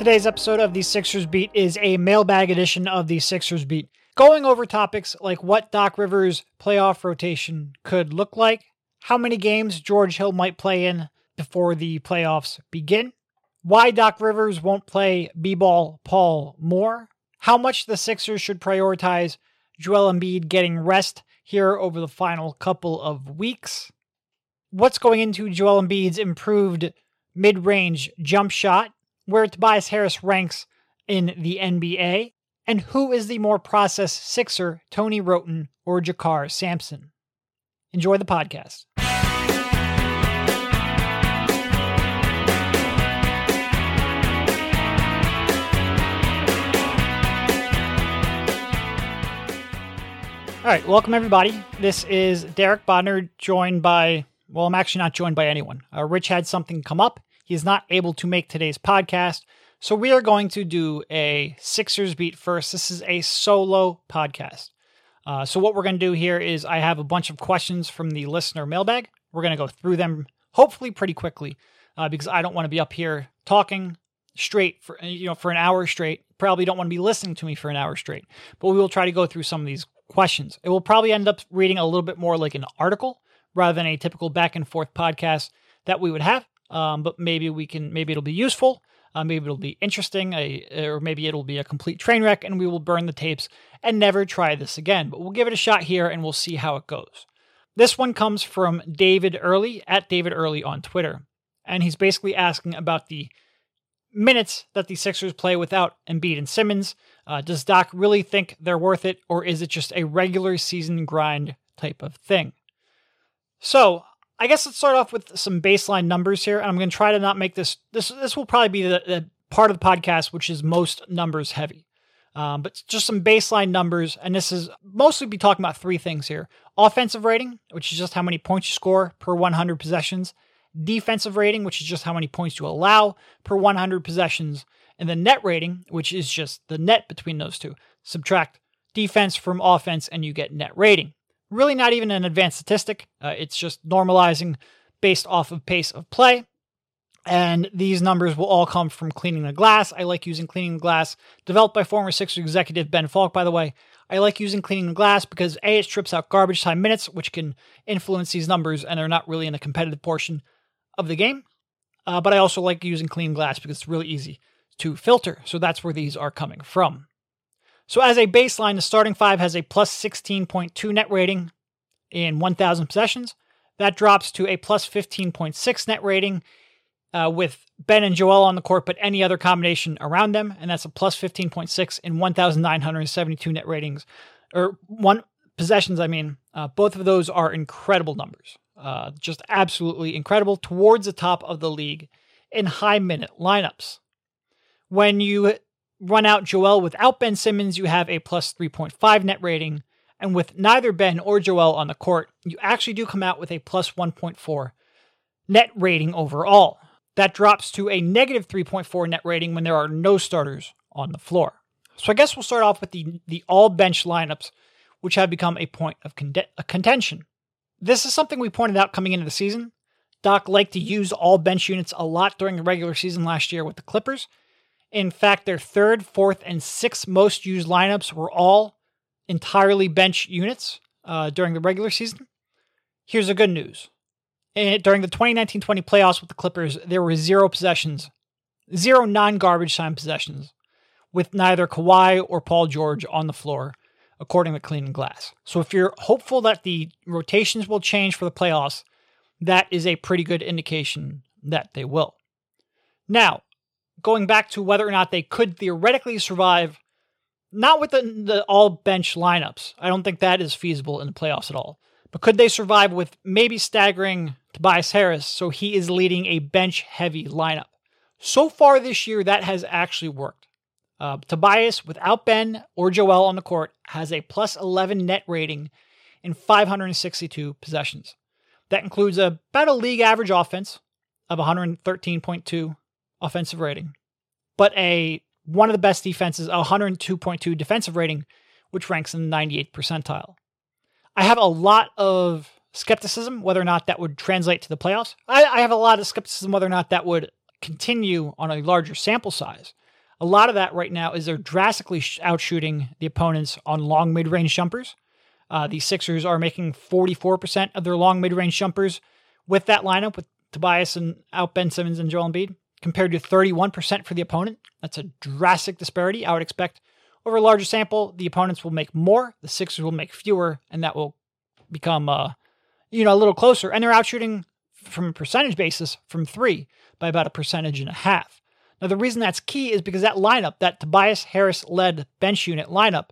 Today's episode of the Sixers Beat is a mailbag edition of the Sixers Beat, going over topics like what Doc Rivers' playoff rotation could look like, how many games George Hill might play in before the playoffs begin, why Doc Rivers won't play B ball Paul more, how much the Sixers should prioritize Joel Embiid getting rest here over the final couple of weeks, what's going into Joel Embiid's improved mid range jump shot, where Tobias Harris ranks in the NBA, and who is the more processed Sixer, Tony Wroten or JaKarr Sampson. Enjoy the podcast. All right, welcome everybody. This is Derek Bodner, joined by, well, I'm actually not joined by anyone. Uh, Rich had something come up. He is not able to make today's podcast. So we are going to do a Sixers beat first. This is a solo podcast. Uh, so what we're going to do here is I have a bunch of questions from the listener mailbag. We're going to go through them hopefully pretty quickly uh, because I don't want to be up here talking straight for you know for an hour straight. Probably don't want to be listening to me for an hour straight. But we will try to go through some of these questions. It will probably end up reading a little bit more like an article rather than a typical back and forth podcast that we would have. Um, but maybe we can, maybe it'll be useful. Uh, maybe it'll be interesting, or maybe it'll be a complete train wreck and we will burn the tapes and never try this again. But we'll give it a shot here and we'll see how it goes. This one comes from David Early at David Early on Twitter. And he's basically asking about the minutes that the Sixers play without Embiid and Simmons. Uh, does Doc really think they're worth it, or is it just a regular season grind type of thing? So, I guess let's start off with some baseline numbers here, and I'm going to try to not make this. This this will probably be the, the part of the podcast which is most numbers heavy. Um, but just some baseline numbers, and this is mostly be talking about three things here: offensive rating, which is just how many points you score per 100 possessions; defensive rating, which is just how many points you allow per 100 possessions; and the net rating, which is just the net between those two. Subtract defense from offense, and you get net rating. Really, not even an advanced statistic. Uh, it's just normalizing based off of pace of play. And these numbers will all come from cleaning the glass. I like using cleaning the glass, developed by former Sixers executive Ben Falk, by the way. I like using cleaning the glass because A, it strips out garbage time minutes, which can influence these numbers, and they're not really in a competitive portion of the game. Uh, but I also like using clean glass because it's really easy to filter. So that's where these are coming from. So, as a baseline, the starting five has a plus 16.2 net rating in 1,000 possessions. That drops to a plus 15.6 net rating uh, with Ben and Joel on the court, but any other combination around them. And that's a plus 15.6 in 1,972 net ratings, or one possessions, I mean. Uh, both of those are incredible numbers. Uh, just absolutely incredible towards the top of the league in high minute lineups. When you run out Joel without Ben Simmons, you have a plus 3.5 net rating. And with neither Ben or Joel on the court, you actually do come out with a plus 1.4 net rating overall. That drops to a negative 3.4 net rating when there are no starters on the floor. So I guess we'll start off with the, the all bench lineups, which have become a point of contention. This is something we pointed out coming into the season. Doc liked to use all bench units a lot during the regular season last year with the Clippers, in fact, their third, fourth, and sixth most used lineups were all entirely bench units uh, during the regular season. Here's the good news. And during the 2019 20 playoffs with the Clippers, there were zero possessions, zero non garbage time possessions, with neither Kawhi or Paul George on the floor, according to Clean Glass. So if you're hopeful that the rotations will change for the playoffs, that is a pretty good indication that they will. Now, going back to whether or not they could theoretically survive, not with the, the all bench lineups. I don't think that is feasible in the playoffs at all. But could they survive with maybe staggering Tobias Harris so he is leading a bench heavy lineup? So far this year, that has actually worked. Uh, Tobias, without Ben or Joel on the court, has a plus 11 net rating in 562 possessions. That includes a, about a league average offense of 113.2 offensive rating, but a one of the best defenses, 102.2 defensive rating, which ranks in the 98th percentile. I have a lot of skepticism whether or not that would translate to the playoffs. I, I have a lot of skepticism whether or not that would continue on a larger sample size. A lot of that right now is they're drastically outshooting the opponents on long mid range jumpers. Uh, the Sixers are making 44% of their long mid range jumpers with that lineup, with Tobias and out Ben Simmons and Joel Embiid, compared to 31% for the opponent. That's a drastic disparity. I would expect over a larger sample, the opponents will make more, the Sixers will make fewer, and that will become, uh, you know, a little closer. And they're out shooting from a percentage basis from three by about a percentage and a half. Now, the reason that's key is because that lineup, that Tobias Harris led bench unit lineup,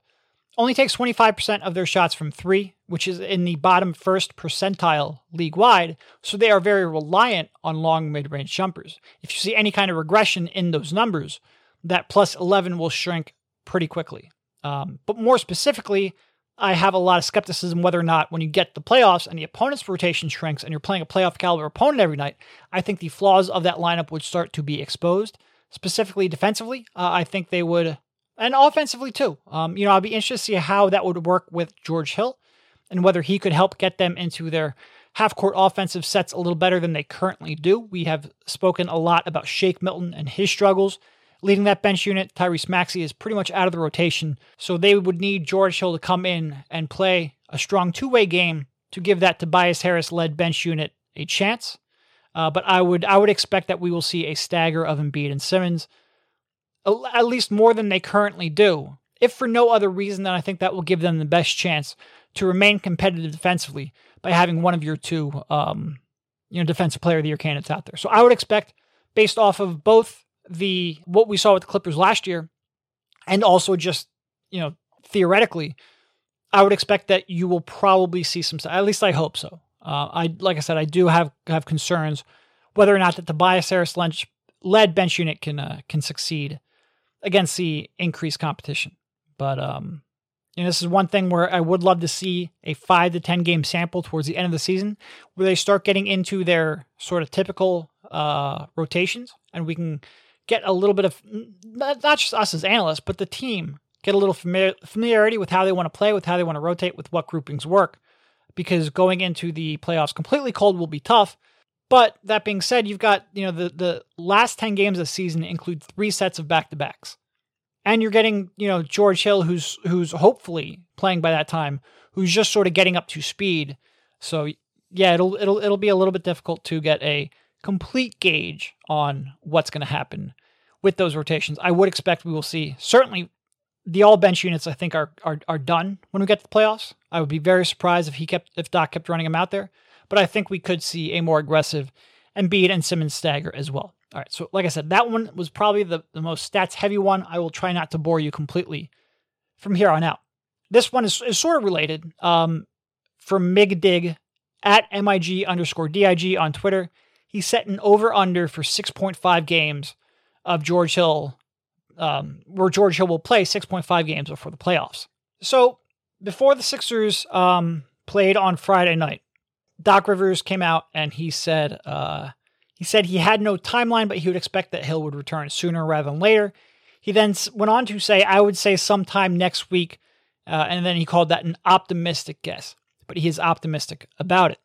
only takes 25% of their shots from three, which is in the bottom first percentile league wide. So they are very reliant on long mid range jumpers. If you see any kind of regression in those numbers, that plus 11 will shrink pretty quickly. Um, but more specifically, I have a lot of skepticism whether or not when you get the playoffs and the opponent's rotation shrinks and you're playing a playoff caliber opponent every night, I think the flaws of that lineup would start to be exposed. Specifically defensively, uh, I think they would and offensively too. Um, you know, I'll be interested to see how that would work with George Hill and whether he could help get them into their half court offensive sets a little better than they currently do. We have spoken a lot about Shake Milton and his struggles. Leading that bench unit, Tyrese Maxey is pretty much out of the rotation, so they would need George Hill to come in and play a strong two way game to give that Tobias Harris led bench unit a chance. Uh, but I would I would expect that we will see a stagger of Embiid and Simmons at least more than they currently do. If for no other reason than I think that will give them the best chance to remain competitive defensively by having one of your two, um, you know, defensive player of the year candidates out there. So I would expect, based off of both the what we saw with the Clippers last year, and also just you know theoretically, I would expect that you will probably see some. At least I hope so. Uh, I like I said, I do have have concerns whether or not that the Tobias Harris led bench unit can uh, can succeed against the increased competition. But um, know, this is one thing where I would love to see a five to ten game sample towards the end of the season, where they start getting into their sort of typical uh, rotations, and we can get a little bit of not just us as analysts, but the team get a little familiar, familiarity with how they want to play, with how they want to rotate, with what groupings work. Because going into the playoffs completely cold will be tough. But that being said, you've got, you know, the, the last 10 games of the season include three sets of back to backs. And you're getting, you know, George Hill, who's who's hopefully playing by that time, who's just sort of getting up to speed. So yeah, it'll it'll it'll be a little bit difficult to get a complete gauge on what's going to happen with those rotations. I would expect we will see certainly the all bench units. I think are are are done when we get to the playoffs. I would be very surprised if he kept if Doc kept running them out there but I think we could see a more aggressive Embiid and Simmons stagger as well. All right, so like I said, that one was probably the, the most stats heavy one. I will try not to bore you completely from here on out. This one is, is sort of related. Um, from MigDig at MIG underscore DIG on Twitter, he set an over under for 6.5 games of George Hill, um, where George Hill will play 6.5 games before the playoffs. So before the Sixers um, played on Friday night, Doc Rivers came out and he said uh, he said he had no timeline, but he would expect that Hill would return sooner rather than later. He then went on to say, "I would say sometime next week," uh, and then he called that an optimistic guess. But he is optimistic about it.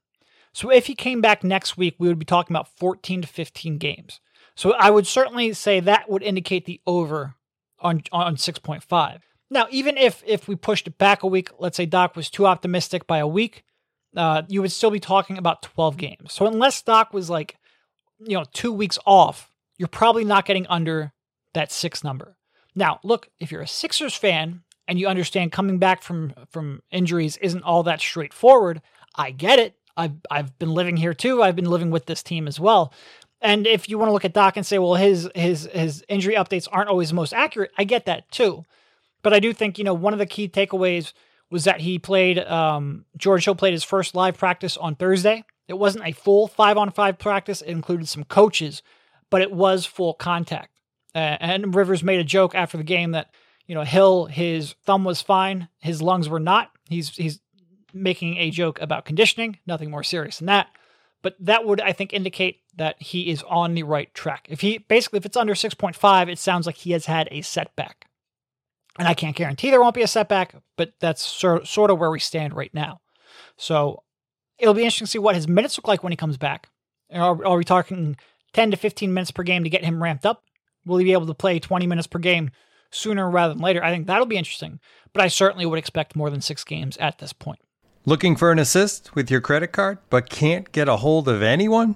So if he came back next week, we would be talking about 14 to 15 games. So I would certainly say that would indicate the over on on 6.5. Now, even if if we pushed it back a week, let's say Doc was too optimistic by a week, uh, you would still be talking about 12 games. So unless Doc was like, you know, two weeks off, you're probably not getting under that six number. Now, look, if you're a Sixers fan and you understand coming back from from injuries isn't all that straightforward, I get it. I've I've been living here too. I've been living with this team as well. And if you want to look at Doc and say, well, his his his injury updates aren't always the most accurate, I get that too. But I do think, you know, one of the key takeaways was that he played, um, George Hill played his first live practice on Thursday. It wasn't a full five on five practice, it included some coaches, but it was full contact. Uh, and Rivers made a joke after the game that, you know, Hill, his thumb was fine, his lungs were not. He's, he's making a joke about conditioning, nothing more serious than that. But that would, I think, indicate that he is on the right track. If he basically, if it's under 6.5, it sounds like he has had a setback. And I can't guarantee there won't be a setback, but that's sort, sort of where we stand right now. So it'll be interesting to see what his minutes look like when he comes back. Are, are we talking 10 to 15 minutes per game to get him ramped up? Will he be able to play 20 minutes per game sooner rather than later? I think that'll be interesting, but I certainly would expect more than six games at this point. Looking for an assist with your credit card, but can't get a hold of anyone?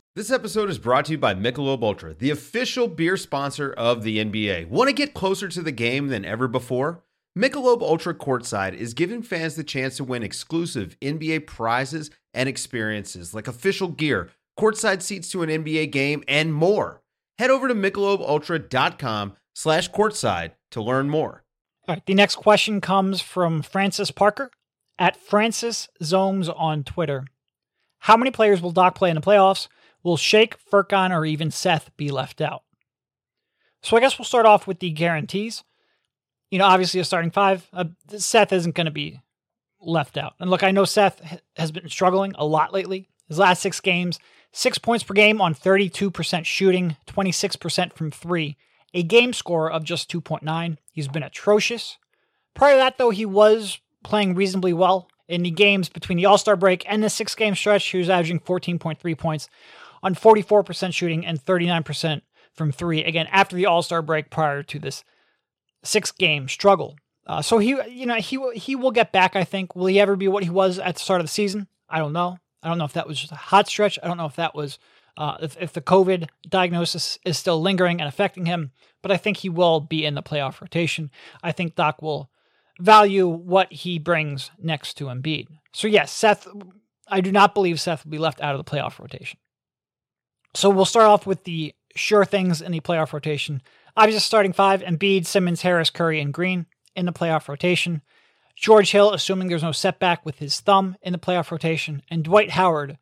This episode is brought to you by Michelob Ultra, the official beer sponsor of the NBA. Want to get closer to the game than ever before? Michelob Ultra Courtside is giving fans the chance to win exclusive NBA prizes and experiences like official gear, courtside seats to an NBA game, and more. Head over to michelobultra.com slash courtside to learn more. All right, the next question comes from Francis Parker at Francis Zomes on Twitter. How many players will Doc play in the playoffs? Will Shake, Furkan, or even Seth be left out? So I guess we'll start off with the guarantees. You know, obviously a starting five, uh, Seth isn't going to be left out. And look, I know Seth has been struggling a lot lately. His last six games, six points per game on 32% shooting, 26% from three, a game score of just 2.9. He's been atrocious. Prior to that, though, he was playing reasonably well. In the games between the All Star break and the six game stretch, he was averaging 14.3 points on 44% shooting and 39% from three. Again, after the All Star break, prior to this six game struggle. Uh, so he, you know, he he will get back. I think. Will he ever be what he was at the start of the season? I don't know. I don't know if that was just a hot stretch. I don't know if that was uh, if if the COVID diagnosis is still lingering and affecting him. But I think he will be in the playoff rotation. I think Doc will value what he brings next to Embiid. So yes, Seth. I do not believe Seth will be left out of the playoff rotation. So we'll start off with the sure things in the playoff rotation. Obviously, starting five Embiid, Simmons, Harris, Curry, and Green in the playoff rotation. George Hill, assuming there's no setback with his thumb in the playoff rotation. And Dwight Howard,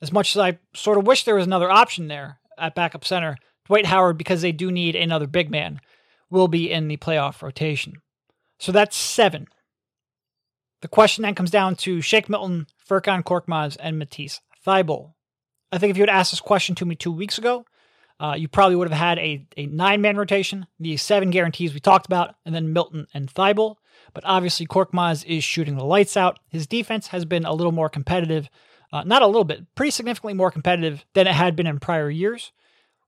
as much as I sort of wish there was another option there at backup center, Dwight Howard, because they do need another big man, will be in the playoff rotation. So that's seven. The question then comes down to Shake Milton, Furkan Korkmaz, and Matisse Thybulle. I think if you had asked this question to me two weeks ago, uh, you probably would have had a, a nine man rotation, the seven guarantees we talked about, and then Milton and Thybulle. But obviously, Korkmaz is shooting the lights out. His defense has been a little more competitive, uh, not a little bit, pretty significantly more competitive than it had been in prior years.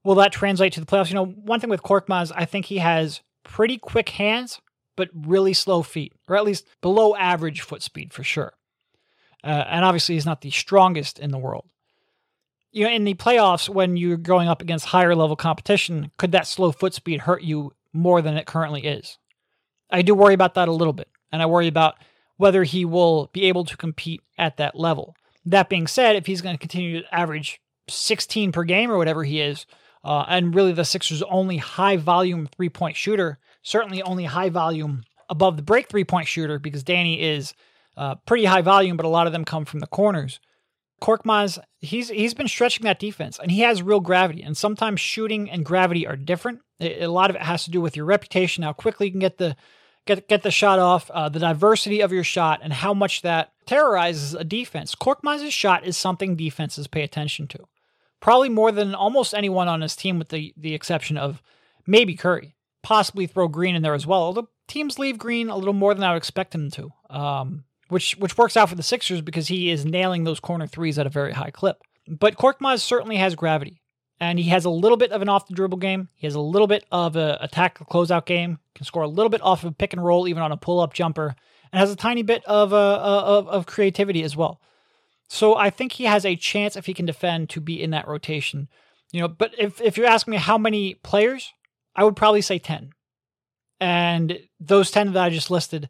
Will that translate to the playoffs? You know, one thing with Korkmaz, I think he has pretty quick hands, but really slow feet, or at least below average foot speed for sure. Uh, and obviously, he's not the strongest in the world you know, in the playoffs, when you're going up against higher level competition, could that slow foot speed hurt you more than it currently is? I do worry about that a little bit, and I worry about whether he will be able to compete at that level. That being said, if he's going to continue to average 16 per game or whatever he is, uh, and really the Sixers' only high volume three point shooter, certainly only high volume above the break three point shooter, because Danny is uh, pretty high volume, but a lot of them come from the corners. Korkmaz, he's he's been stretching that defense, and he has real gravity. And sometimes shooting and gravity are different. A lot of it has to do with your reputation, how quickly you can get the get get the shot off, uh, the diversity of your shot, and how much that terrorizes a defense. Korkmaz's shot is something defenses pay attention to, probably more than almost anyone on his team, with the the exception of maybe Curry. Possibly throw Green in there as well. Although teams leave Green a little more than I would expect him to. Um, which which works out for the Sixers because he is nailing those corner threes at a very high clip. But Korkmaz certainly has gravity, and he has a little bit of an off the dribble game. He has a little bit of a attack closeout game. Can score a little bit off of pick and roll, even on a pull up jumper, and has a tiny bit of uh, of, of creativity as well. So I think he has a chance if he can defend to be in that rotation. You know, but if if you ask me how many players, I would probably say 10. And those 10 that I just listed,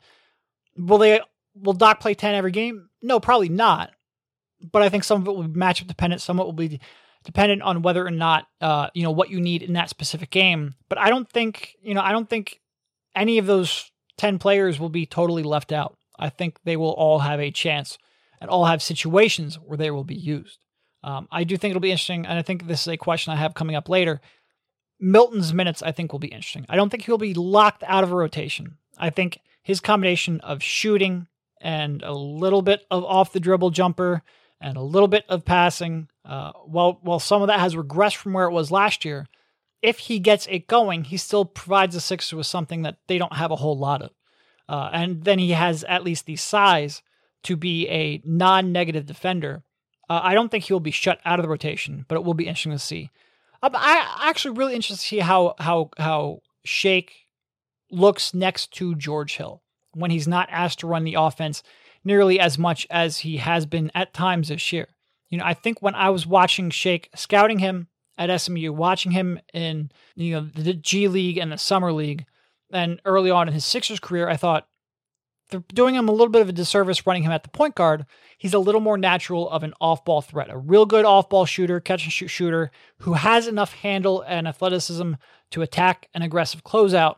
will they will Doc play 10 every game? No, probably not. But I think some of it will be matchup dependent, some of it will be dependent on whether or not uh, you know what you need in that specific game. But I don't think, you know, I don't think any of those 10 players will be totally left out. I think they will all have a chance and all have situations where they will be used. Um, I do think it'll be interesting, and I think this is a question I have coming up later. Milton's minutes, I think, will be interesting. I don't think he'll be locked out of a rotation. I think his combination of shooting and a little bit of off the dribble jumper and a little bit of passing, uh, while while some of that has regressed from where it was last year, if he gets it going, he still provides the Sixers with something that they don't have a whole lot of. Uh, and then he has at least the size to be a non-negative defender. Uh, I don't think he'll be shut out of the rotation, but it will be interesting to see. Um, I actually really interested to see how how how Shake looks next to George Hill when he's not asked to run the offense nearly as much as he has been at times this year. You know, I think when I was watching Shake, scouting him at SMU, watching him in you know the G League and the Summer League, and early on in his Sixers career, I thought they're doing him a little bit of a disservice running him at the point guard. He's a little more natural of an off ball threat, a real good off ball shooter, catch and shoot shooter who has enough handle and athleticism to attack an aggressive closeout.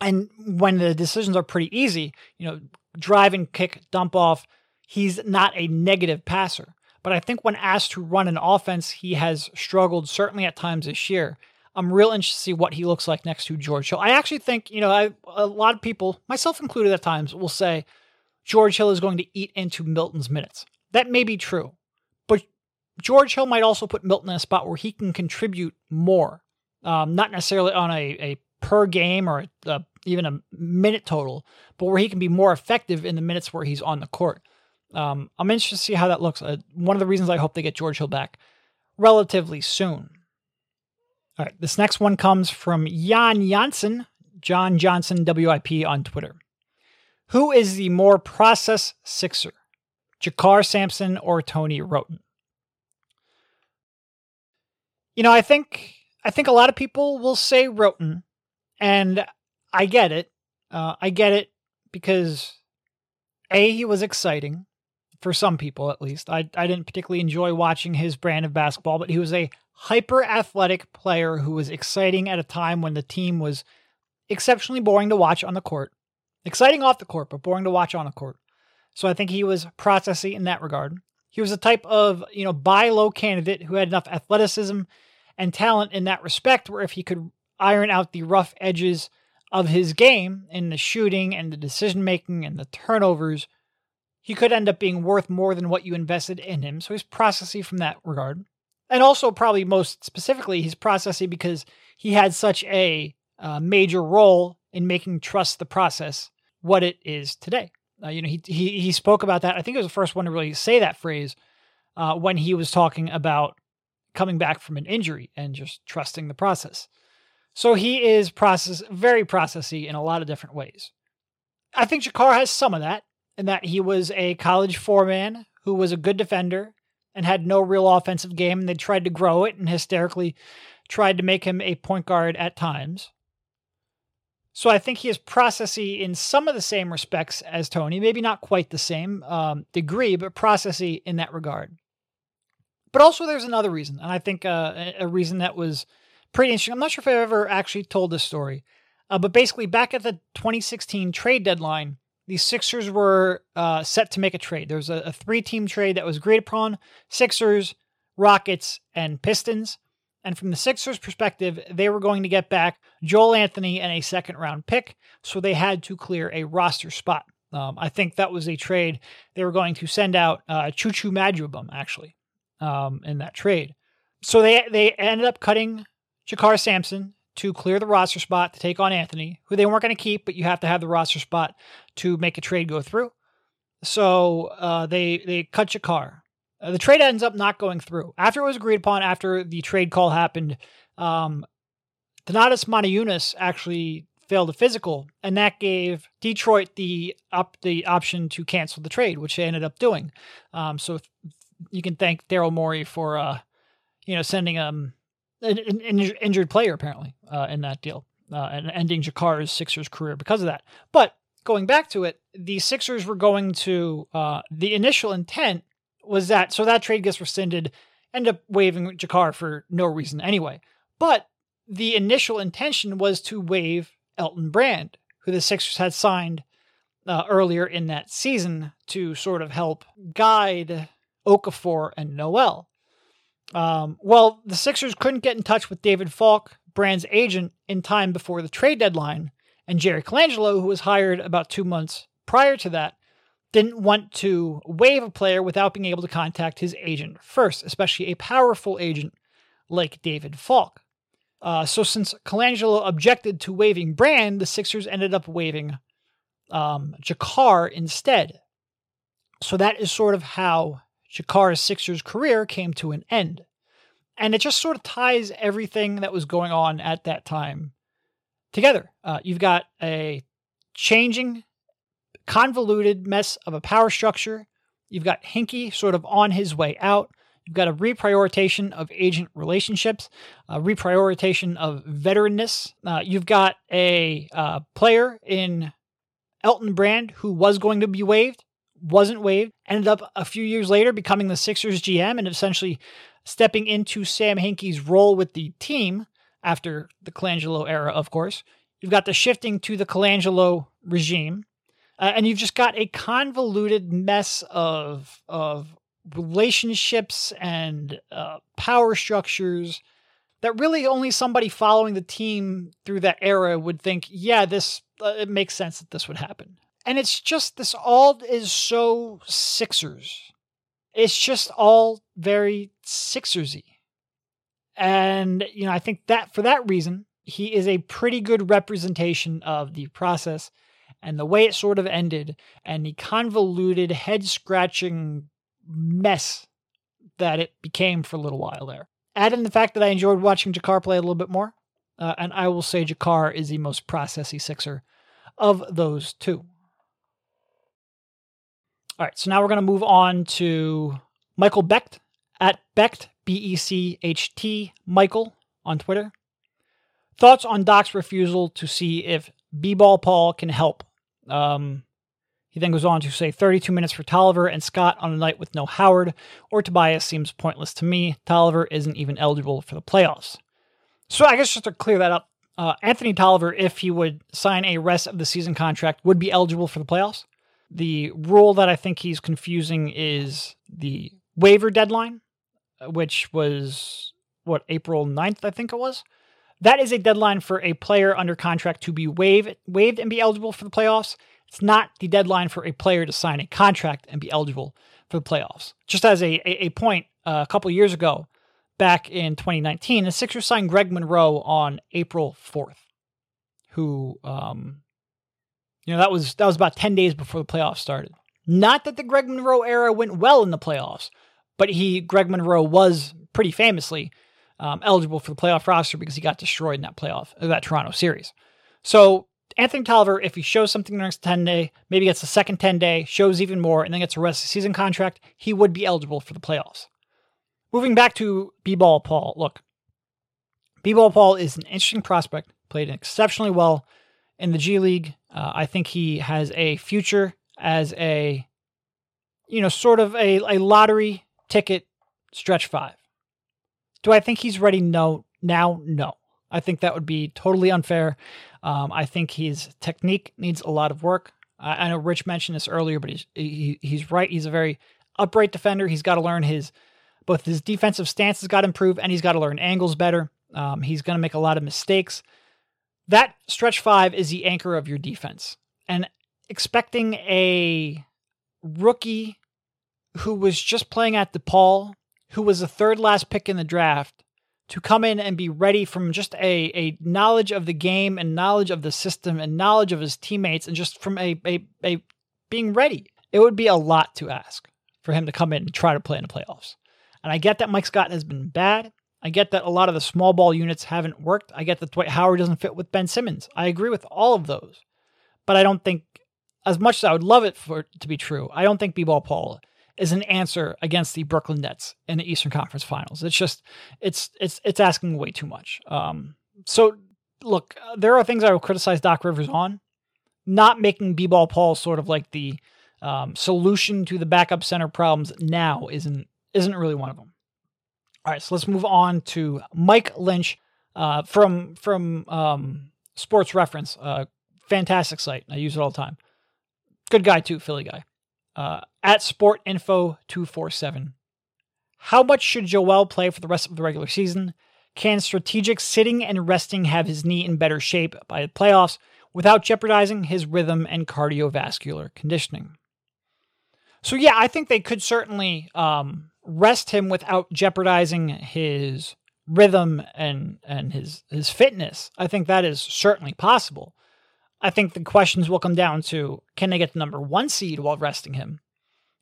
And when the decisions are pretty easy, you know, drive and kick, dump off, he's not a negative passer. But I think when asked to run an offense, he has struggled, certainly at times this year. I'm real interested to see what he looks like next to George Hill. I actually think, you know, I, a lot of people, myself included at times, will say George Hill is going to eat into Milton's minutes. That may be true, but George Hill might also put Milton in a spot where he can contribute more, um, not necessarily on a, a per game or a, a, even a minute total, but where he can be more effective in the minutes where he's on the court. Um, I'm interested to see how that looks. Uh, one of the reasons I hope they get George Hill back relatively soon. All right, this next one comes from Jan Janssen, John Johnson WIP on Twitter. Who is the more process sixer, JaKarr Sampson or Tony Wroten? You know, I think I think a lot of people will say Wroten, and I get it. Uh, I get it because a he was exciting for some people at least. I I didn't particularly enjoy watching his brand of basketball, but he was a hyper athletic player who was exciting at a time when the team was exceptionally boring to watch on the court. Exciting off the court, but boring to watch on the court. So I think he was processy in that regard. He was a type of, you know, buy low candidate who had enough athleticism and talent in that respect where if he could iron out the rough edges of his game in the shooting and the decision making and the turnovers, he could end up being worth more than what you invested in him. So he's processy from that regard. And also, probably most specifically, he's processy because he had such a uh, major role in making trust the process what it is today. Uh, you know, he, he he spoke about that. I think he was the first one to really say that phrase uh, when he was talking about coming back from an injury and just trusting the process. So he is process very processy in a lot of different ways. I think JaKarr has some of that in that he was a college four man who was a good defender and had no real offensive game. And they tried to grow it and hysterically tried to make him a point guard at times. So I think he is processy in some of the same respects as Tony, maybe not quite the same um, degree, but processy in that regard. But also, there's another reason, and I think uh, a reason that was pretty interesting. I'm not sure if I've ever actually told this story, uh, but basically, back at the 2016 trade deadline, the Sixers were uh, set to make a trade. There was a, a three team trade that was agreed upon Sixers, Rockets, and Pistons. And from the Sixers' perspective, they were going to get back Joel Anthony and a second round pick. So they had to clear a roster spot. Um, I think that was a trade. They were going to send out uh, Chuchu Maduabum, actually, um, in that trade. So they, they ended up cutting JaKarr Sampson to clear the roster spot to take on Anthony, who they weren't going to keep, but you have to have the roster spot to make a trade go through. So uh, they they cut JaKarr. Uh, the trade ends up not going through. After it was agreed upon, after the trade call happened, um, Donatas Motiejunas actually failed a physical, and that gave Detroit the up the option to cancel the trade, which they ended up doing. Um, so you can thank Daryl Morey for uh, you know sending um an, an injured player apparently uh, in that deal uh, and ending JaKarr's Sixers career because of that. But going back to it, the Sixers were going to uh, the initial intent was that so that trade gets rescinded, end up waiving JaKarr for no reason anyway. But the initial intention was to waive Elton Brand, who the Sixers had signed uh, earlier in that season to sort of help guide Okafor and Noel. Um, well, the Sixers couldn't get in touch with David Falk, Brand's agent, in time before the trade deadline, and Jerry Colangelo, who was hired about two months prior to that, didn't want to waive a player without being able to contact his agent first, especially a powerful agent like David Falk. Uh, so since Colangelo objected to waiving Brand, the Sixers ended up waiving um, JaKarr instead. So that is sort of how JaKarr's Sixers career came to an end. And it just sort of ties everything that was going on at that time together. Uh, you've got a changing, convoluted mess of a power structure. You've got Hinkie sort of on his way out. You've got a reprioritization of agent relationships, a reprioritization of veteranness. Uh, you've got a uh, player in Elton Brand who was going to be waived, wasn't waived, ended up a few years later becoming the Sixers GM and essentially stepping into Sam Hinkie's role with the team after the Colangelo era, of course. You've got the shifting to the Colangelo regime. Uh, and you've just got a convoluted mess of of relationships and uh, power structures that really only somebody following the team through that era would think, yeah, this uh, it makes sense that this would happen. And it's just this all is so Sixers. It's just all very Sixersy. And you know, I think that for that reason, he is a pretty good representation of the process and the way it sort of ended and the convoluted head scratching mess that it became for a little while there. Add in the fact that I enjoyed watching JaKarr play a little bit more, uh, and I will say JaKarr is the most processy Sixer of those two. All right, so now we're going to move on to Michael Becht at Becht, B E C H T, Michael on Twitter. Thoughts on Doc's refusal to see if B Ball Paul can help. Um, he then goes on to say 32 minutes for Tolliver and Scott on a night with no Howard or Tobias seems pointless to me. Tolliver isn't even eligible for the playoffs. So I guess just to clear that up, uh, Anthony Tolliver, if he would sign a rest of the season contract, would be eligible for the playoffs. The rule that I think he's confusing is the waiver deadline, which was what April 9th, I think it was. That is a deadline for a player under contract to be waived, waived and be eligible for the playoffs. It's not the deadline for a player to sign a contract and be eligible for the playoffs. Just as a, a, a point, uh, a couple years ago, back in 2019, the Sixers signed Greg Monroe on April 4th, who, um, you know, that was that was about 10 days before the playoffs started. Not that the Greg Monroe era went well in the playoffs, but he, Greg Monroe, was pretty famously um, eligible for the playoff roster because he got destroyed in that playoff, that Toronto series. So Anthony Tolliver, if he shows something in the next 10 day, maybe gets the second 10 day, shows even more, and then gets a rest of the season contract, he would be eligible for the playoffs. Moving back to B Ball Paul, look, B Ball Paul is an interesting prospect, played exceptionally well in the G League. Uh, I think he has a future as a, you know, sort of a, a lottery ticket stretch five. Do I think he's ready? No. Now, no. I think that would be totally unfair. Um, I think his technique needs a lot of work. I, I know Rich mentioned this earlier, but he's he, he's right. He's a very upright defender. He's got to learn his both his defensive stance has got to improve, and he's got to learn angles better. Um, he's going to make a lot of mistakes. That stretch five is the anchor of your defense, and expecting a rookie who was just playing at DePaul, who was the third last pick in the draft, to come in and be ready from just a, a knowledge of the game and knowledge of the system and knowledge of his teammates and just from a, a, a being ready. It would be a lot to ask for him to come in and try to play in the playoffs. And I get that Mike Scott has been bad. I get that a lot of the small ball units haven't worked. I get that Dwight Howard doesn't fit with Ben Simmons. I agree with all of those. But I don't think, as much as I would love it for it to be true, I don't think B-Ball Paul is an answer against the Brooklyn Nets in the Eastern Conference Finals. It's just, it's it's it's asking way too much. Um, so look, there are things I will criticize Doc Rivers on, not making B-Ball Paul sort of like the um, solution to the backup center problems now isn't isn't really one of them. All right, so let's move on to Mike Lynch uh, from from um, Sports Reference, fantastic site. I use it all the time. Good guy too, Philly guy. Uh, at Sport Info two four seven. How much should Joel play for the rest of the regular season? Can strategic sitting and resting have his knee in better shape by the playoffs without jeopardizing his rhythm and cardiovascular conditioning? So yeah, I think they could certainly um, rest him without jeopardizing his rhythm and and his his fitness. I think that is certainly possible. I think the questions will come down to can they get the number one seed while resting him,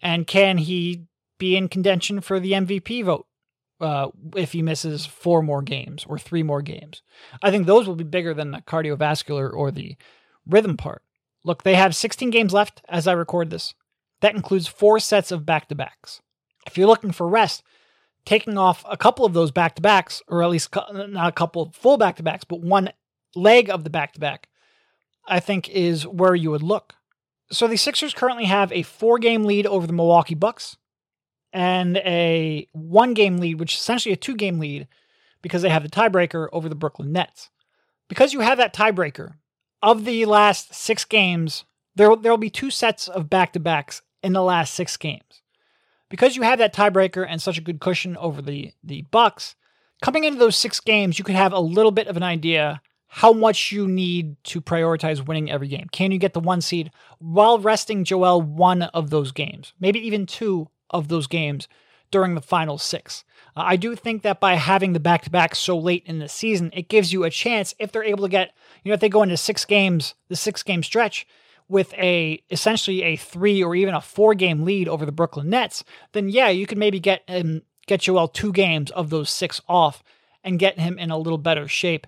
and can he be in contention for the MVP vote uh, if he misses four more games or three more games? I think those will be bigger than the cardiovascular or the rhythm part. Look, they have 16 games left as I record this. That includes four sets of back to backs. If you're looking for rest, taking off a couple of those back to backs, or at least not a couple full back to backs, but one leg of the back to back, I think is where you would look. So the Sixers currently have a four game lead over the Milwaukee Bucks and a one game lead, which is essentially a two game lead because they have the tiebreaker over the Brooklyn Nets. Because you have that tiebreaker, of the last six games, there there will be two sets of back to backs in the last six games. Because you have that tiebreaker and such a good cushion over the, the Bucks, coming into those six games, you could have a little bit of an idea how much you need to prioritize winning every game. Can you get the one seed while resting Joel one of those games, maybe even two of those games during the final six? Uh, I do think that by having the back to back so late in the season, it gives you a chance if they're able to get, you know, if they go into six games, the six game stretch, with a essentially a three or even a four game lead over the Brooklyn Nets, then yeah, you could maybe get him get Joel two games of those six off and get him in a little better shape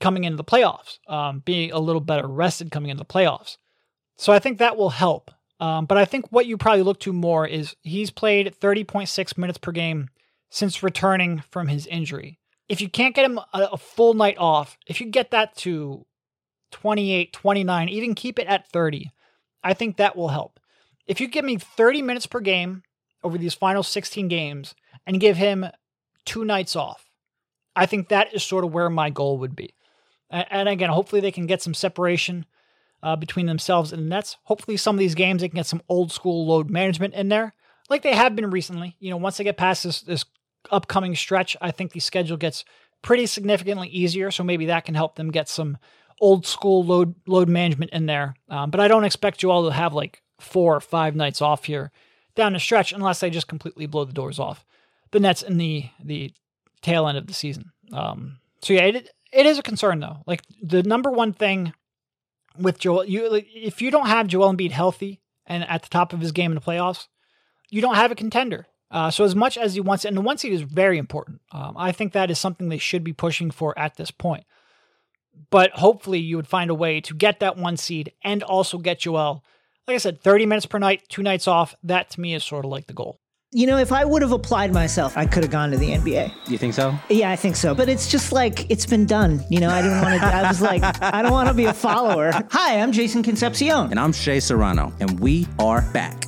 coming into the playoffs, um, being a little better rested coming into the playoffs. So I think that will help. Um, but I think what you probably look to more is he's played 30.6 minutes per game since returning from his injury. If you can't get him a, a full night off, if you get that to 28, 29, even keep it at 30. I think that will help. If you give me 30 minutes per game over these final 16 games and give him two nights off, I think that is sort of where my goal would be. And again, hopefully they can get some separation uh, between themselves and the Nets. Hopefully, some of these games they can get some old school load management in there, like they have been recently. You know, once they get past this this upcoming stretch, I think the schedule gets pretty significantly easier. So maybe that can help them get some old school load load management in there. Um, but I don't expect Joel to have like four or five nights off here down the stretch unless they just completely blow the doors off the Nets in the the tail end of the season. Um, so yeah, it it is a concern though. Like the number one thing with Joel, you if you don't have Joel Embiid healthy and at the top of his game in the playoffs, you don't have a contender. Uh, so as much as he wants, and the one seed is very important. Um, I think that is something they should be pushing for at this point but hopefully you would find a way to get that one seed and also get Joel. Like I said, 30 minutes per night, two nights off. That to me is sort of like the goal. You know, if I would have applied myself, I could have gone to the NBA. You think so? Yeah, I think so. But it's just like it's been done. You know, I didn't want to. I was like, I don't want to be a follower. Hi, I'm Jason Concepcion, and I'm Shea Serrano, and we are back.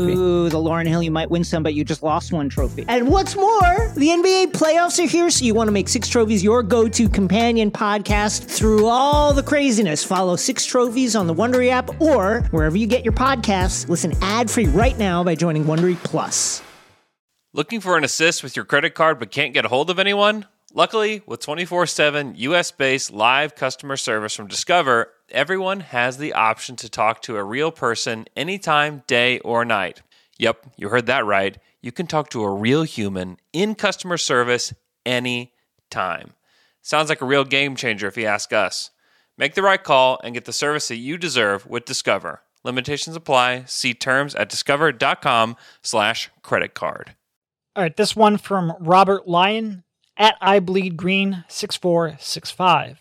Ooh, the Lauryn Hill You Might Win Some, but you just lost one trophy. And what's more, the NBA playoffs are here, so you want to make Six Trophies your go to companion podcast through all the craziness. Follow Six Trophies on the Wondery app or wherever you get your podcasts. Listen ad free right now by joining Wondery Plus. Looking for an assist with your credit card but can't get a hold of anyone? Luckily, with 24 7 US based live customer service from Discover, everyone has the option to talk to a real person anytime, day or night. Yep, you heard that right. You can talk to a real human in customer service anytime. Sounds like a real game changer if you ask us. Make the right call and get the service that you deserve with Discover. Limitations apply. See terms at discover.com slash credit card. All right, this one from Robert Lyon at I Bleed Green 6465.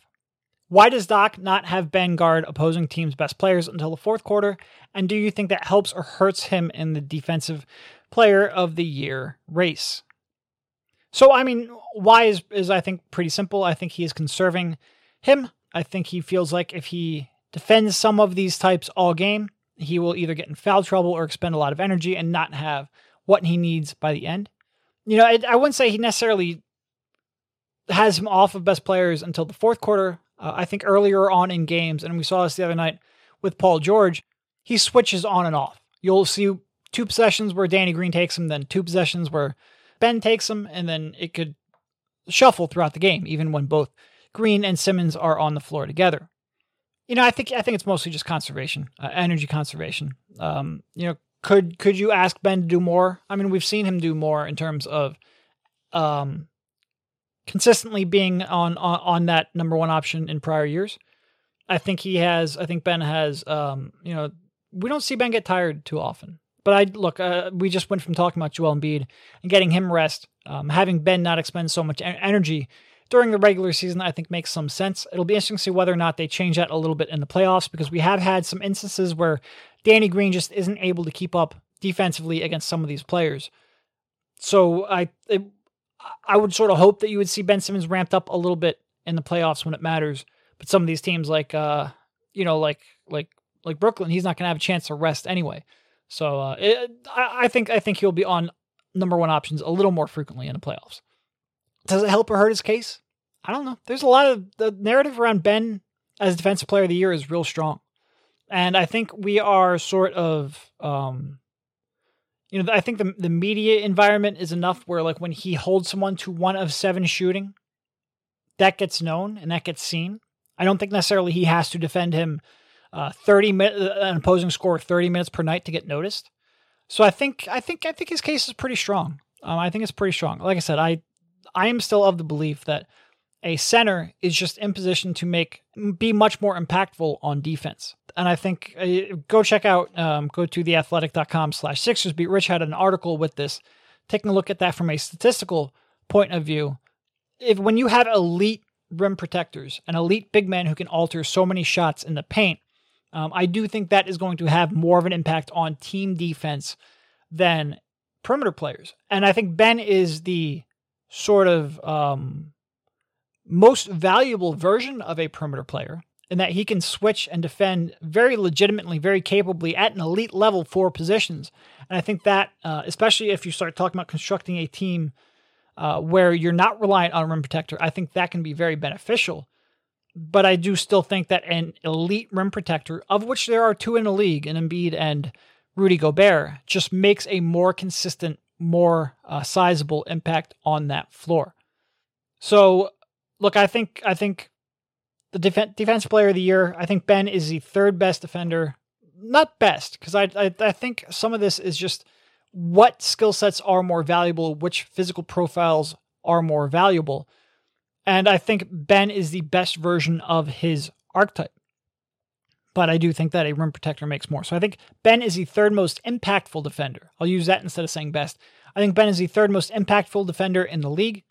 Why does Doc not have Ben guard opposing teams' best players until the fourth quarter? And do you think that helps or hurts him in the defensive player of the year race? So, I mean, why is, is I think pretty simple. I think he is conserving him. I think he feels like if he defends some of these types all game, he will either get in foul trouble or expend a lot of energy and not have what he needs by the end. You know, it, I wouldn't say he necessarily has him off of best players until the fourth quarter. Uh, I think earlier on in games, and we saw this the other night with Paul George, he switches on and off. You'll see two possessions where Danny Green takes him, then two possessions where Ben takes him, and then it could shuffle throughout the game, even when both Green and Simmons are on the floor together. You know, I think I think it's mostly just conservation, uh, energy conservation. Um, you know, could could you ask Ben to do more? I mean, we've seen him do more in terms of um, consistently being on, on on that number one option in prior years. I think he has. I think Ben has. Um, you know, we don't see Ben get tired too often. But I look. Uh, we just went from talking about Joel Embiid and getting him rest, um, having Ben not expend so much energy during the regular season. I think makes some sense. It'll be interesting to see whether or not they change that a little bit in the playoffs because we have had some instances where Danny Green just isn't able to keep up defensively against some of these players. So I it, I would sort of hope that you would see Ben Simmons ramped up a little bit in the playoffs when it matters. But some of these teams, like uh, you know, like like like Brooklyn, he's not going to have a chance to rest anyway. So uh, it, I, I think I think he'll be on number one options a little more frequently in the playoffs. Does it help or hurt his case? I don't know. There's a lot of the narrative around Ben as defensive player of the year is real strong, and I think we are sort of um, you know, I think the the media environment is enough where like when he holds someone to one of seven shooting, that gets known and that gets seen. I don't think necessarily he has to defend him uh, 30 minutes, uh, an opposing score 30 minutes per night to get noticed. So I think I think I think his case is pretty strong. Um, I think it's pretty strong. Like I said, I I am still of the belief that a center is just in position to make be much more impactful on defense and I think uh, go check out um, go to theathletic.com slash Sixers beat. Rich had an article with this, taking a look at that from a statistical point of view. If when you have elite rim protectors, an elite big man who can alter so many shots in the paint, um, I do think that is going to have more of an impact on team defense than perimeter players. And I think Ben is the sort of um, most valuable version of a perimeter player in that he can switch and defend very legitimately, very capably at an elite level for positions. And I think that, uh, especially if you start talking about constructing a team uh, where you're not reliant on a rim protector, I think that can be very beneficial. But I do still think that an elite rim protector, of which there are two in the league, in Embiid and Rudy Gobert, just makes a more consistent, more uh, sizable impact on that floor. So, look, I think I think the def- player of the year. I think Ben is the third best defender. Not best, because I, I, I think some of this is just what skill sets are more valuable, which physical profiles are more valuable. And I think Ben is the best version of his archetype. But I do think that a rim protector makes more. So I think Ben is the third most impactful defender. I'll use that instead of saying best. I think Ben is the third most impactful defender in the league.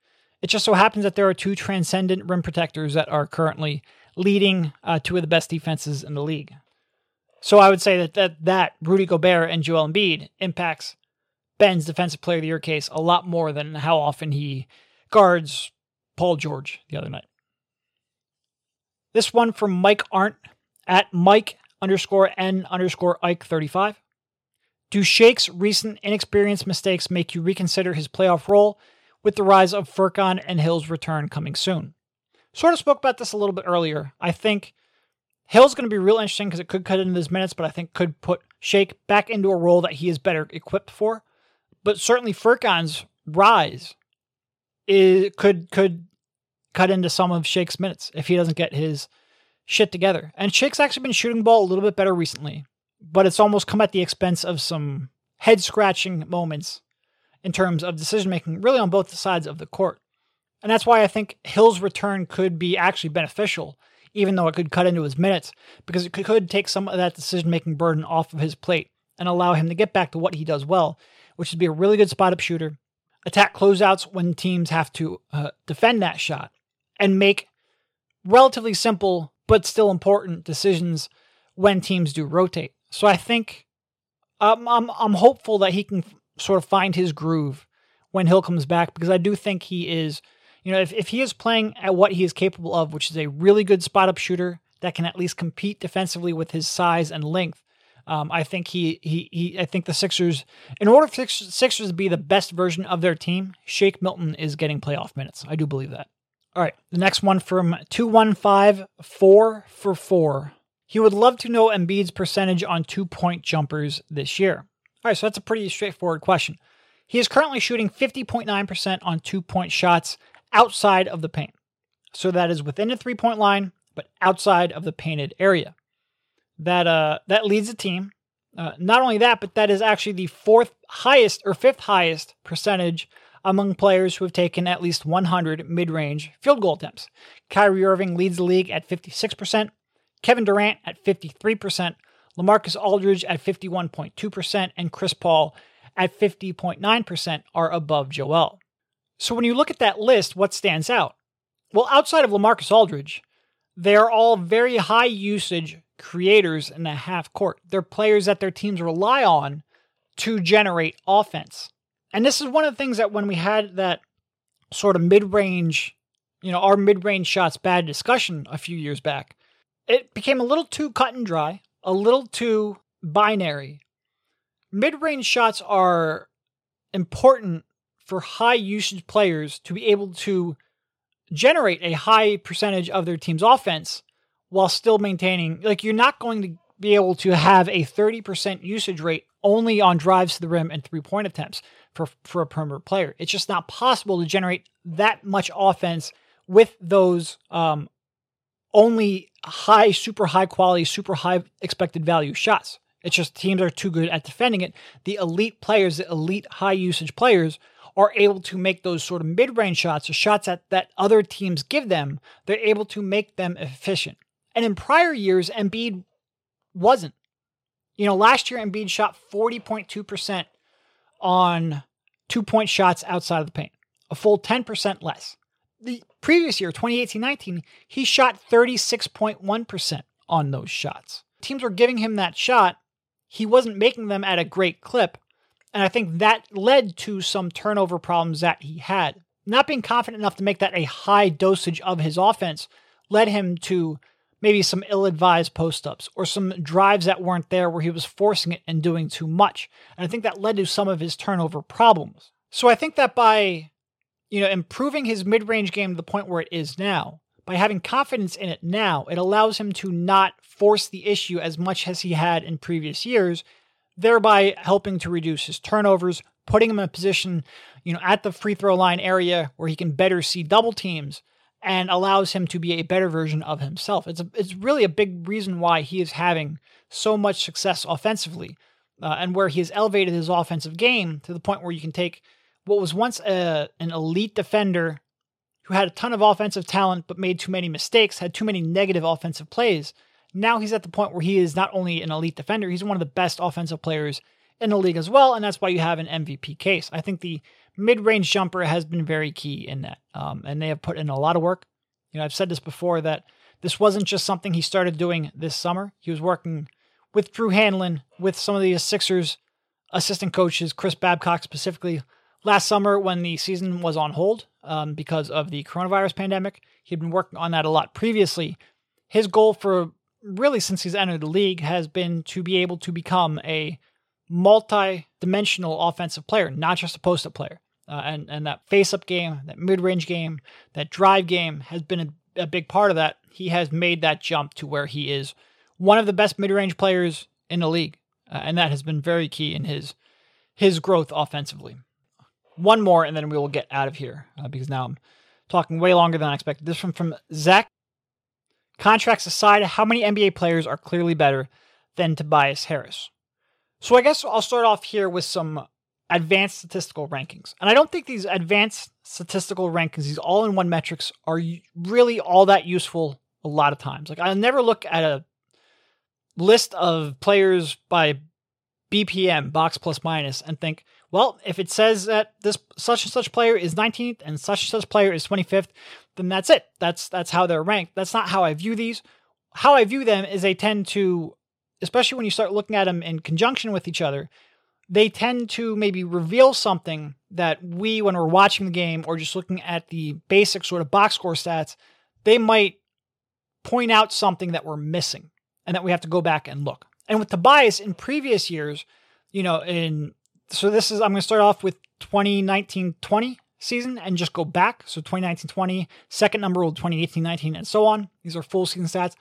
It just so happens that there are two transcendent rim protectors that are currently leading uh, two of the best defenses in the league. So I would say that that, that Rudy Gobert and Joel Embiid impacts Ben's defensive player of the year case a lot more than how often he guards Paul George the other night. This one from Mike Arndt at Mike underscore N underscore Ike 35. Do Shake's recent inexperienced mistakes make you reconsider his playoff role with the rise of Furkan and Hill's return coming soon. Sort of spoke about this a little bit earlier. I think Hill's going to be real interesting because it could cut into his minutes, but I think could put Shake back into a role that he is better equipped for. But certainly Furkan's rise is could could cut into some of Shake's minutes if he doesn't get his shit together. And Shake's actually been shooting ball a little bit better recently, but it's almost come at the expense of some head scratching moments in terms of decision making, really on both sides of the court. And that's why I think Hill's return could be actually beneficial, even though it could cut into his minutes, because it could take some of that decision making burden off of his plate and allow him to get back to what he does well, which is be a really good spot up shooter, attack closeouts when teams have to uh, defend that shot, and make relatively simple but still important decisions when teams do rotate. So I think um, I'm I'm hopeful that he can sort of find his groove when Hill comes back because I do think he is, you know, if, if he is playing at what he is capable of, which is a really good spot up shooter that can at least compete defensively with his size and length, um, I think he, he he I think the Sixers, in order for Sixers to be the best version of their team, Shake Milton is getting playoff minutes. I do believe that. All right, the next one from two one five four for four. He would love to know Embiid's percentage on two point jumpers this year. All right, so that's a pretty straightforward question. He is currently shooting 50.9% on two point shots outside of the paint. So that is within the three point line, but outside of the painted area. That uh that leads the team. Uh, not only that, but that is actually the fourth highest or fifth highest percentage among players who have taken at least 100 mid range field goal attempts. Kyrie Irving leads the league at 56%, Kevin Durant at 53%, Lamarcus Aldridge at 51.2%, and Chris Paul at 50.9% are above Joel. So when you look at that list, what stands out? Well, outside of Lamarcus Aldridge, they are all very high usage creators in the half court. They're players that their teams rely on to generate offense. And this is one of the things that when we had that sort of mid range, you know, our mid range shots bad discussion a few years back, it became a little too cut and dry, a little too binary. Mid range shots are important for high usage players to be able to generate a high percentage of their team's offense while still maintaining, like, you're not going to be able to have a 30% usage rate only on drives to the rim and three point attempts for, for a perimeter player. It's just not possible to generate that much offense with those um, only high, super high quality, super high expected value shots. It's just teams are too good at defending it. The elite players, the elite high usage players, are able to make those sort of mid range shots or shots that, that other teams give them. They're able to make them efficient. And in prior years, Embiid wasn't. You know, last year Embiid shot 40.2% on two point shots outside of the paint, a full 10% less. The previous year, 2018 19, he shot 36.1% on those shots. Teams were giving him that shot. He wasn't making them at a great clip. And I think that led to some turnover problems that he had. Not being confident enough to make that a high dosage of his offense led him to maybe some ill advised post ups or some drives that weren't there where he was forcing it and doing too much. And I think that led to some of his turnover problems. So I think that by you know improving his mid-range game to the point where it is now, by having confidence in it now, it allows him to not force the issue as much as he had in previous years, thereby helping to reduce his turnovers, putting him in a position, you know, at the free throw line area where he can better see double teams and allows him to be a better version of himself. It's a, it's really a big reason why he is having so much success offensively, uh, and where he has elevated his offensive game to the point where you can take what was once a, an elite defender who had a ton of offensive talent but made too many mistakes, had too many negative offensive plays. Now he's at the point where he is not only an elite defender, he's one of the best offensive players in the league as well, and that's why you have an MVP case. I think the mid-range jumper has been very key in that, um, and they have put in a lot of work. You know, I've said this before that this wasn't just something he started doing this summer. He was working with Drew Hanlen, with some of the Sixers assistant coaches, Chris Babcock specifically, last summer when the season was on hold um, because of the coronavirus pandemic. He'd been working on that a lot previously. His goal for really since he's entered the league has been to be able to become a multi-dimensional offensive player, not just a post-up player. Uh, and and that face-up game, that mid-range game, that drive game has been a, a big part of that. He has made that jump to where he is one of the best mid-range players in the league, uh, and that has been very key in his his growth offensively. One more, and then we will get out of here uh, because now I'm talking way longer than I expected. This one from Zach. Contracts aside, how many NBA players are clearly better than Tobias Harris? So I guess I'll start off here with some advanced statistical rankings. And I don't think these advanced statistical rankings, these all in one metrics, are really all that useful a lot of times. Like, I'll never look at a list of players by BPM, box plus minus, and think, well, if it says that this such and such player is 19th and such and such player is 25th, then that's it. That's that's how they're ranked. That's not how I view these. How I view them is they tend to, especially when you start looking at them in conjunction with each other, they tend to maybe reveal something that we, when we're watching the game or just looking at the basic sort of box score stats, they might point out something that we're missing and that we have to go back and look. And with Tobias in previous years, you know, in so this is I'm going to start off with 2019-20 season and just go back. So 2019-20, second number will 2018-19 and so on. These are full season stats.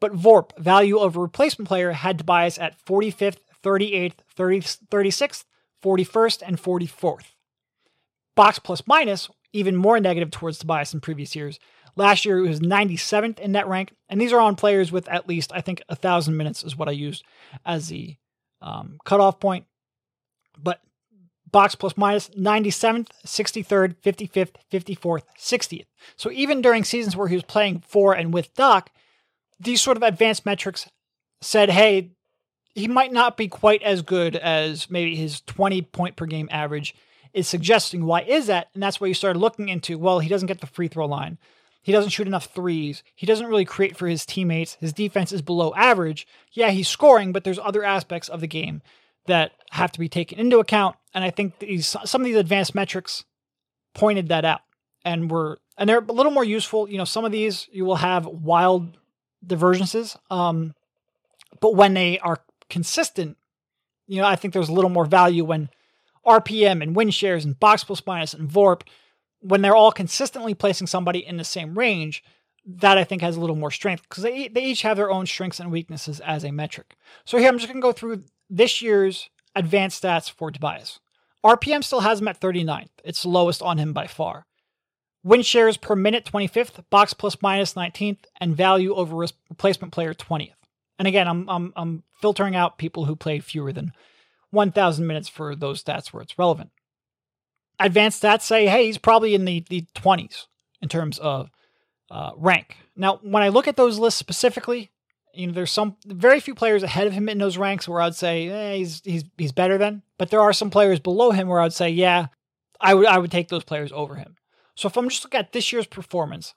But VORP, value of replacement player, had Tobias at 45th, 38th, 30, 36th, 41st, and 44th. Box plus minus, even more negative towards Tobias in previous years. Last year, it was 97th in net rank, and these are on players with at least, I think, 1,000 minutes is what I used as the um, cutoff point. But box plus minus 97th, 63rd, 55th, 54th, 60th. So even during seasons where he was playing for and with Doc, these sort of advanced metrics said, hey, he might not be quite as good as maybe his 20 point per game average is suggesting. Why is that? And that's why you started looking into, well, he doesn't get the free throw line. He doesn't shoot enough threes. He doesn't really create for his teammates. His defense is below average. Yeah, he's scoring, but there's other aspects of the game that have to be taken into account. And I think these some of these advanced metrics pointed that out and were and they're a little more useful. You know, some of these you will have wild divergences. Um, but when they are consistent, you know, I think there's a little more value when RPM and win shares and box plus minus and VORP when they're all consistently placing somebody in the same range, that I think has a little more strength because they, they each have their own strengths and weaknesses as a metric. So here I'm just going to go through this year's advanced stats for Tobias. RPM still has him at 39th. It's lowest on him by far. Win shares per minute 25th, box plus minus 19th, and value over replacement player 20th. And again, I'm, I'm, I'm filtering out people who played fewer than 1,000 minutes for those stats where it's relevant advanced stats say, hey, he's probably in the, the 20s in terms of uh, rank. Now, when I look at those lists specifically, you know, there's some very few players ahead of him in those ranks where I'd say eh, he's he's he's better than, but there are some players below him where I'd say, yeah, I would I would take those players over him. So if I'm just looking at this year's performance,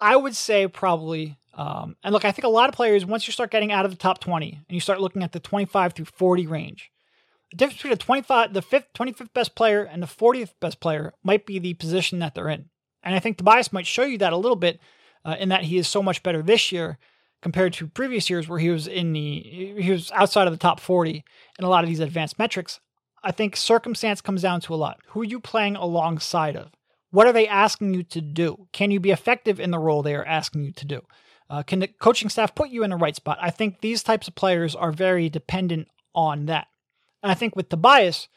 I would say probably. Um, and look, I think a lot of players once you start getting out of the top 20 and you start looking at the 25 through 40 range, the difference between the 25, the fifth, 25th best player and the 40th best player might be the position that they're in. And I think Tobias might show you that a little bit uh, in that he is so much better this year compared to previous years where he was in the he was outside of the top 40 in a lot of these advanced metrics. I think circumstance comes down to a lot. Who are you playing alongside of? What are they asking you to do? Can you be effective in the role they are asking you to do? Uh, can the coaching staff put you in the right spot? I think these types of players are very dependent on that. And I think with Tobias,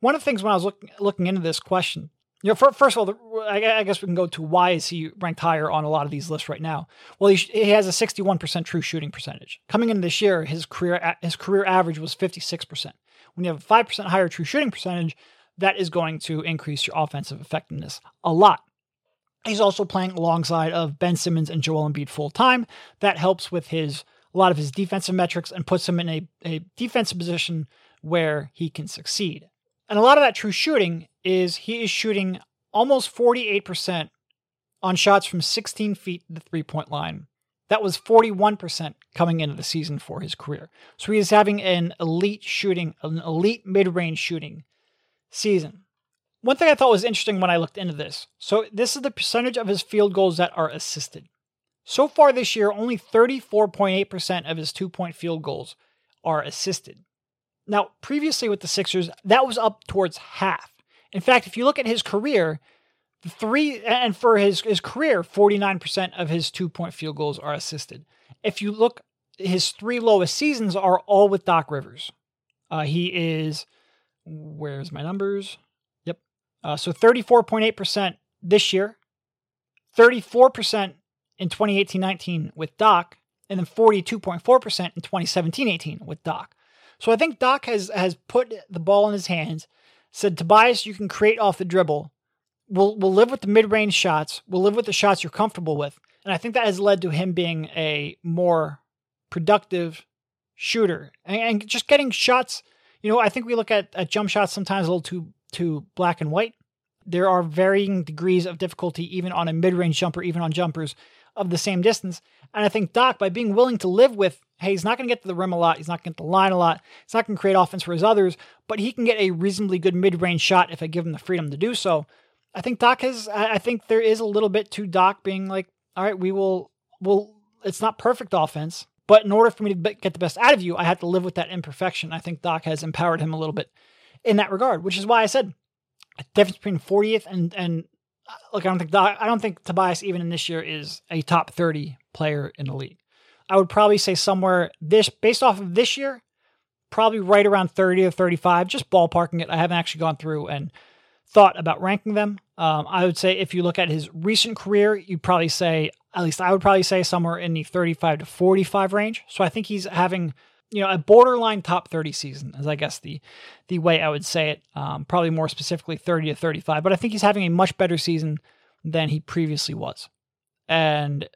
one of the things when I was looking looking into this question, you know, for, first of all, I, guess we can go to why is he ranked higher on a lot of these lists right now? Well, he, he has a 61% true shooting percentage. Coming into this year, his career his career average was 56%. When you have a 5% higher true shooting percentage, that is going to increase your offensive effectiveness a lot. He's also playing alongside of Ben Simmons and Joel Embiid full time. That helps with his a lot of his defensive metrics and puts him in a, a defensive position where he can succeed. And a lot of that true shooting is he is shooting almost 48% on shots from 16 feet to the three point line. That was 41% coming into the season for his career. So he is having an elite shooting, an elite mid range shooting season. One thing I thought was interesting when I looked into this so, this is the percentage of his field goals that are assisted. So far this year, only 34.8% of his two point field goals are assisted. Now, previously with the Sixers, that was up towards half. In fact, if you look at his career, three and for his, his career, 49% of his two point field goals are assisted. If you look, his three lowest seasons are all with Doc Rivers. Uh, he is, where's my numbers? Yep. Uh, so 34.8% this year. 34% in 2018-19 with Doc, and then 42.4% in 2017-18 with Doc. So I think Doc has has put the ball in his hands, said Tobias, you can create off the dribble. We'll we'll live with the mid-range shots. We'll live with the shots you're comfortable with. And I think that has led to him being a more productive shooter and, and just getting shots. You know, I think we look at, at jump shots sometimes a little too too black and white. There are varying degrees of difficulty even on a mid-range jumper, even on jumpers of the same distance. And I think Doc, by being willing to live with, hey, he's not going to get to the rim a lot, he's not going to get the line a lot, he's not going to create offense for his others, but he can get a reasonably good mid-range shot if I give him the freedom to do so. I think Doc has. I think there is a little bit to Doc being like, all right, we will. Will it's not perfect offense, but in order for me to get the best out of you, I have to live with that imperfection. I think Doc has empowered him a little bit in that regard, which is why I said a difference between 40th and and look, I don't think I don't think Tobias even in this year is a top 30 player in the league. I would probably say somewhere this based off of this year, probably right around 30 or 35, just ballparking it. I haven't actually gone through and thought about ranking them. Um, I would say if you look at his recent career, you'd probably say, at least I would probably say somewhere in the 35 to 45 range. So I think he's having, you know, a borderline top 30 season, as I guess the the way I would say it. Um, probably more specifically 30 to 35. But I think he's having a much better season than he previously was. And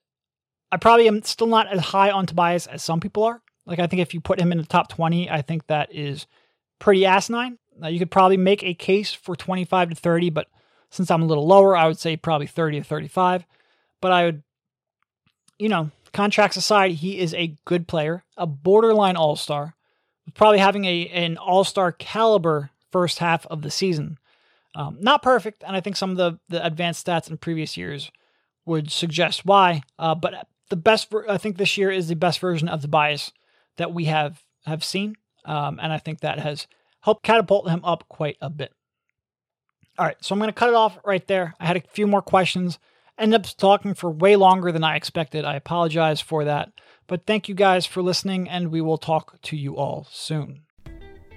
I probably am still not as high on Tobias as some people are. Like I think if you put him in the top 20, I think that is pretty asinine. Now you could probably make a case for 25 to 30, but since I'm a little lower, I would say probably 30 to 35. But I would, you know, contracts aside, he is a good player, a borderline all star, probably having a an all star caliber first half of the season. Um, not perfect, and I think some of the, the advanced stats in previous years would suggest why. Uh, but the best, ver- I think this year is the best version of Tobias that we have have seen, um, and I think that has helped catapult him up quite a bit. All right, so I'm going to cut it off right there. I had a few more questions. Ended up talking for way longer than I expected. I apologize for that. But thank you guys for listening, and we will talk to you all soon.